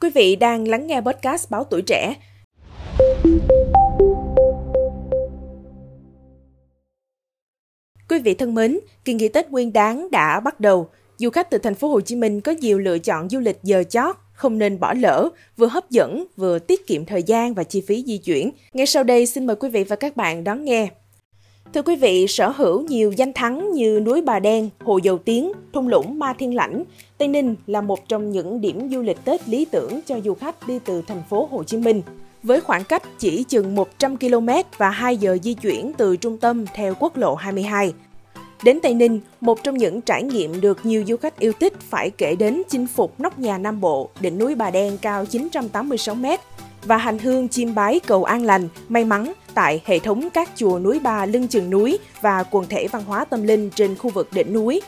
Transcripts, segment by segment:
Quý vị đang lắng nghe podcast Báo Tuổi Trẻ. Quý vị thân mến, kỳ nghỉ Tết Nguyên đán đã bắt đầu. Du khách từ thành phố Hồ Chí Minh có nhiều lựa chọn du lịch giờ chót, không nên bỏ lỡ, vừa hấp dẫn, vừa tiết kiệm thời gian và chi phí di chuyển. Ngay sau đây xin mời quý vị và các bạn đón nghe. Thưa quý vị, sở hữu nhiều danh thắng như núi Bà Đen, Hồ Dầu Tiếng, thung lũng Ma Thiên Lãnh, Tây Ninh là một trong những điểm du lịch Tết lý tưởng cho du khách đi từ thành phố Hồ Chí Minh. Với khoảng cách chỉ chừng 100 km và 2 giờ di chuyển từ trung tâm theo quốc lộ 22. Đến Tây Ninh, một trong những trải nghiệm được nhiều du khách yêu thích phải kể đến chinh phục nóc nhà Nam Bộ, đỉnh núi Bà Đen cao 986 m và hành hương chiêm bái cầu an lành, may mắn tại hệ thống các chùa núi Bà lưng chừng núi và quần thể văn hóa tâm linh trên khu vực đỉnh núi.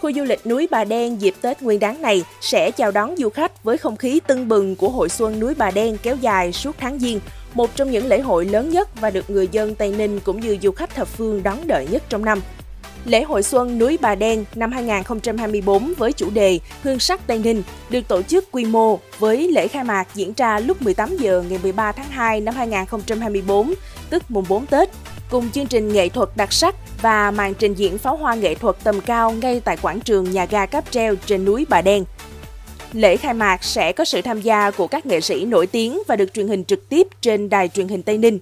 Khu du lịch núi Bà Đen dịp Tết Nguyên đán này sẽ chào đón du khách với không khí tưng bừng của hội xuân núi Bà Đen kéo dài suốt tháng Giêng, một trong những lễ hội lớn nhất và được người dân Tây Ninh cũng như du khách thập phương đón đợi nhất trong năm. Lễ hội xuân núi Bà Đen năm 2024 với chủ đề Hương sắc Tây Ninh được tổ chức quy mô với lễ khai mạc diễn ra lúc 18 giờ ngày 13 tháng 2 năm 2024, tức mùng 4 Tết, cùng chương trình nghệ thuật đặc sắc và màn trình diễn pháo hoa nghệ thuật tầm cao ngay tại quảng trường nhà ga cáp treo trên núi Bà Đen. Lễ khai mạc sẽ có sự tham gia của các nghệ sĩ nổi tiếng và được truyền hình trực tiếp trên đài truyền hình Tây Ninh.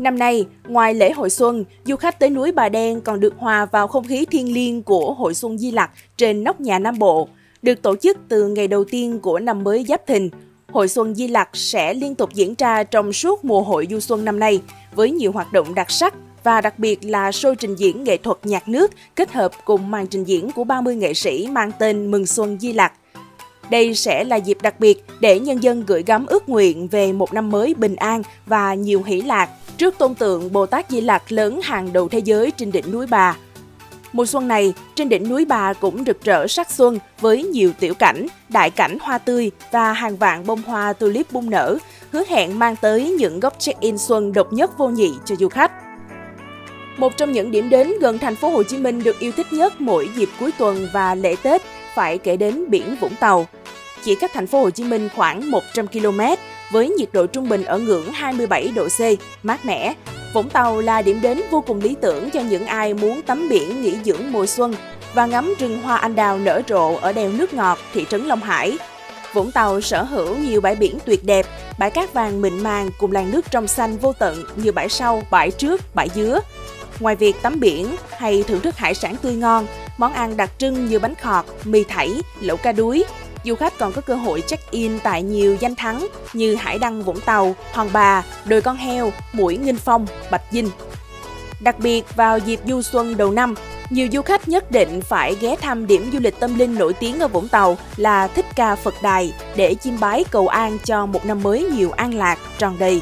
Năm nay, ngoài lễ hội xuân, du khách tới núi Bà Đen còn được hòa vào không khí thiêng liêng của hội xuân Di Lặc trên nóc nhà Nam Bộ. Được tổ chức từ ngày đầu tiên của năm mới Giáp Thìn, Hội Xuân Di Lặc sẽ liên tục diễn ra trong suốt mùa hội du xuân năm nay với nhiều hoạt động đặc sắc và đặc biệt là show trình diễn nghệ thuật nhạc nước kết hợp cùng màn trình diễn của 30 nghệ sĩ mang tên Mừng Xuân Di Lặc. Đây sẽ là dịp đặc biệt để nhân dân gửi gắm ước nguyện về một năm mới bình an và nhiều hỷ lạc trước tôn tượng Bồ Tát Di Lặc lớn hàng đầu thế giới trên đỉnh núi Bà. Mùa xuân này, trên đỉnh núi Bà cũng rực rỡ sắc xuân với nhiều tiểu cảnh, đại cảnh hoa tươi và hàng vạn bông hoa tulip bung nở, hứa hẹn mang tới những góc check-in xuân độc nhất vô nhị cho du khách. Một trong những điểm đến gần thành phố Hồ Chí Minh được yêu thích nhất mỗi dịp cuối tuần và lễ Tết phải kể đến biển Vũng Tàu. Chỉ cách thành phố Hồ Chí Minh khoảng 100 km, với nhiệt độ trung bình ở ngưỡng 27 độ C, mát mẻ. Vũng Tàu là điểm đến vô cùng lý tưởng cho những ai muốn tắm biển nghỉ dưỡng mùa xuân và ngắm rừng hoa anh đào nở rộ ở đèo nước ngọt thị trấn Long Hải. Vũng Tàu sở hữu nhiều bãi biển tuyệt đẹp, bãi cát vàng mịn màng cùng làn nước trong xanh vô tận như bãi sau, bãi trước, bãi dứa. Ngoài việc tắm biển hay thưởng thức hải sản tươi ngon, món ăn đặc trưng như bánh khọt, mì thảy, lẩu ca đuối, du khách còn có cơ hội check-in tại nhiều danh thắng như Hải Đăng Vũng Tàu, Hòn Bà, Đồi Con Heo, Mũi Nghinh Phong, Bạch Dinh. Đặc biệt vào dịp du xuân đầu năm, nhiều du khách nhất định phải ghé thăm điểm du lịch tâm linh nổi tiếng ở Vũng Tàu là Thích Ca Phật Đài để chiêm bái cầu an cho một năm mới nhiều an lạc, tròn đầy.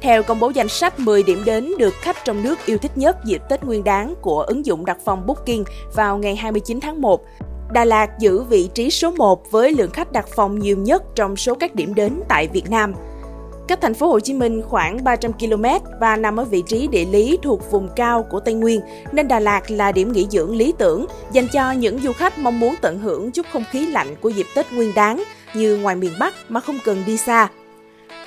Theo công bố danh sách 10 điểm đến được khách trong nước yêu thích nhất dịp Tết Nguyên đán của ứng dụng đặt phòng Booking vào ngày 29 tháng 1, Đà Lạt giữ vị trí số 1 với lượng khách đặt phòng nhiều nhất trong số các điểm đến tại Việt Nam. Cách thành phố Hồ Chí Minh khoảng 300 km và nằm ở vị trí địa lý thuộc vùng cao của Tây Nguyên, nên Đà Lạt là điểm nghỉ dưỡng lý tưởng dành cho những du khách mong muốn tận hưởng chút không khí lạnh của dịp Tết Nguyên đán như ngoài miền Bắc mà không cần đi xa.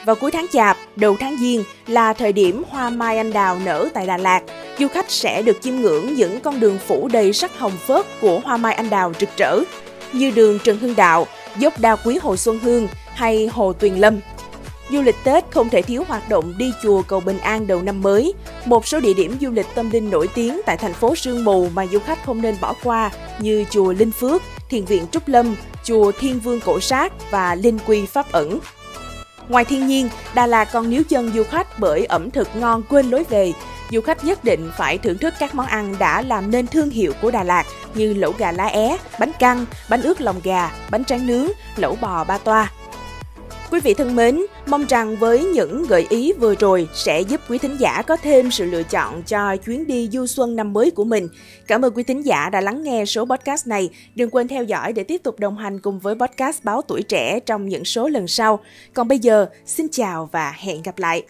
Vào cuối tháng Chạp, đầu tháng Giêng là thời điểm hoa mai anh đào nở tại Đà Lạt. Du khách sẽ được chiêm ngưỡng những con đường phủ đầy sắc hồng phớt của hoa mai anh đào rực rỡ, như đường Trần Hưng Đạo, dốc đa quý Hồ Xuân Hương hay Hồ Tuyền Lâm. Du lịch Tết không thể thiếu hoạt động đi chùa cầu bình an đầu năm mới. Một số địa điểm du lịch tâm linh nổi tiếng tại thành phố Sương Mù mà du khách không nên bỏ qua như chùa Linh Phước, Thiền viện Trúc Lâm, chùa Thiên Vương Cổ Sát và Linh Quy Pháp ẩn. Ngoài thiên nhiên, Đà Lạt còn níu chân du khách bởi ẩm thực ngon quên lối về. Du khách nhất định phải thưởng thức các món ăn đã làm nên thương hiệu của Đà Lạt như lẩu gà lá é, bánh căn, bánh ướt lòng gà, bánh tráng nướng, lẩu bò ba toa. Quý vị thân mến, mong rằng với những gợi ý vừa rồi sẽ giúp quý thính giả có thêm sự lựa chọn cho chuyến đi du xuân năm mới của mình. Cảm ơn quý thính giả đã lắng nghe số podcast này. Đừng quên theo dõi để tiếp tục đồng hành cùng với podcast Báo Tuổi Trẻ trong những số lần sau. Còn bây giờ, xin chào và hẹn gặp lại!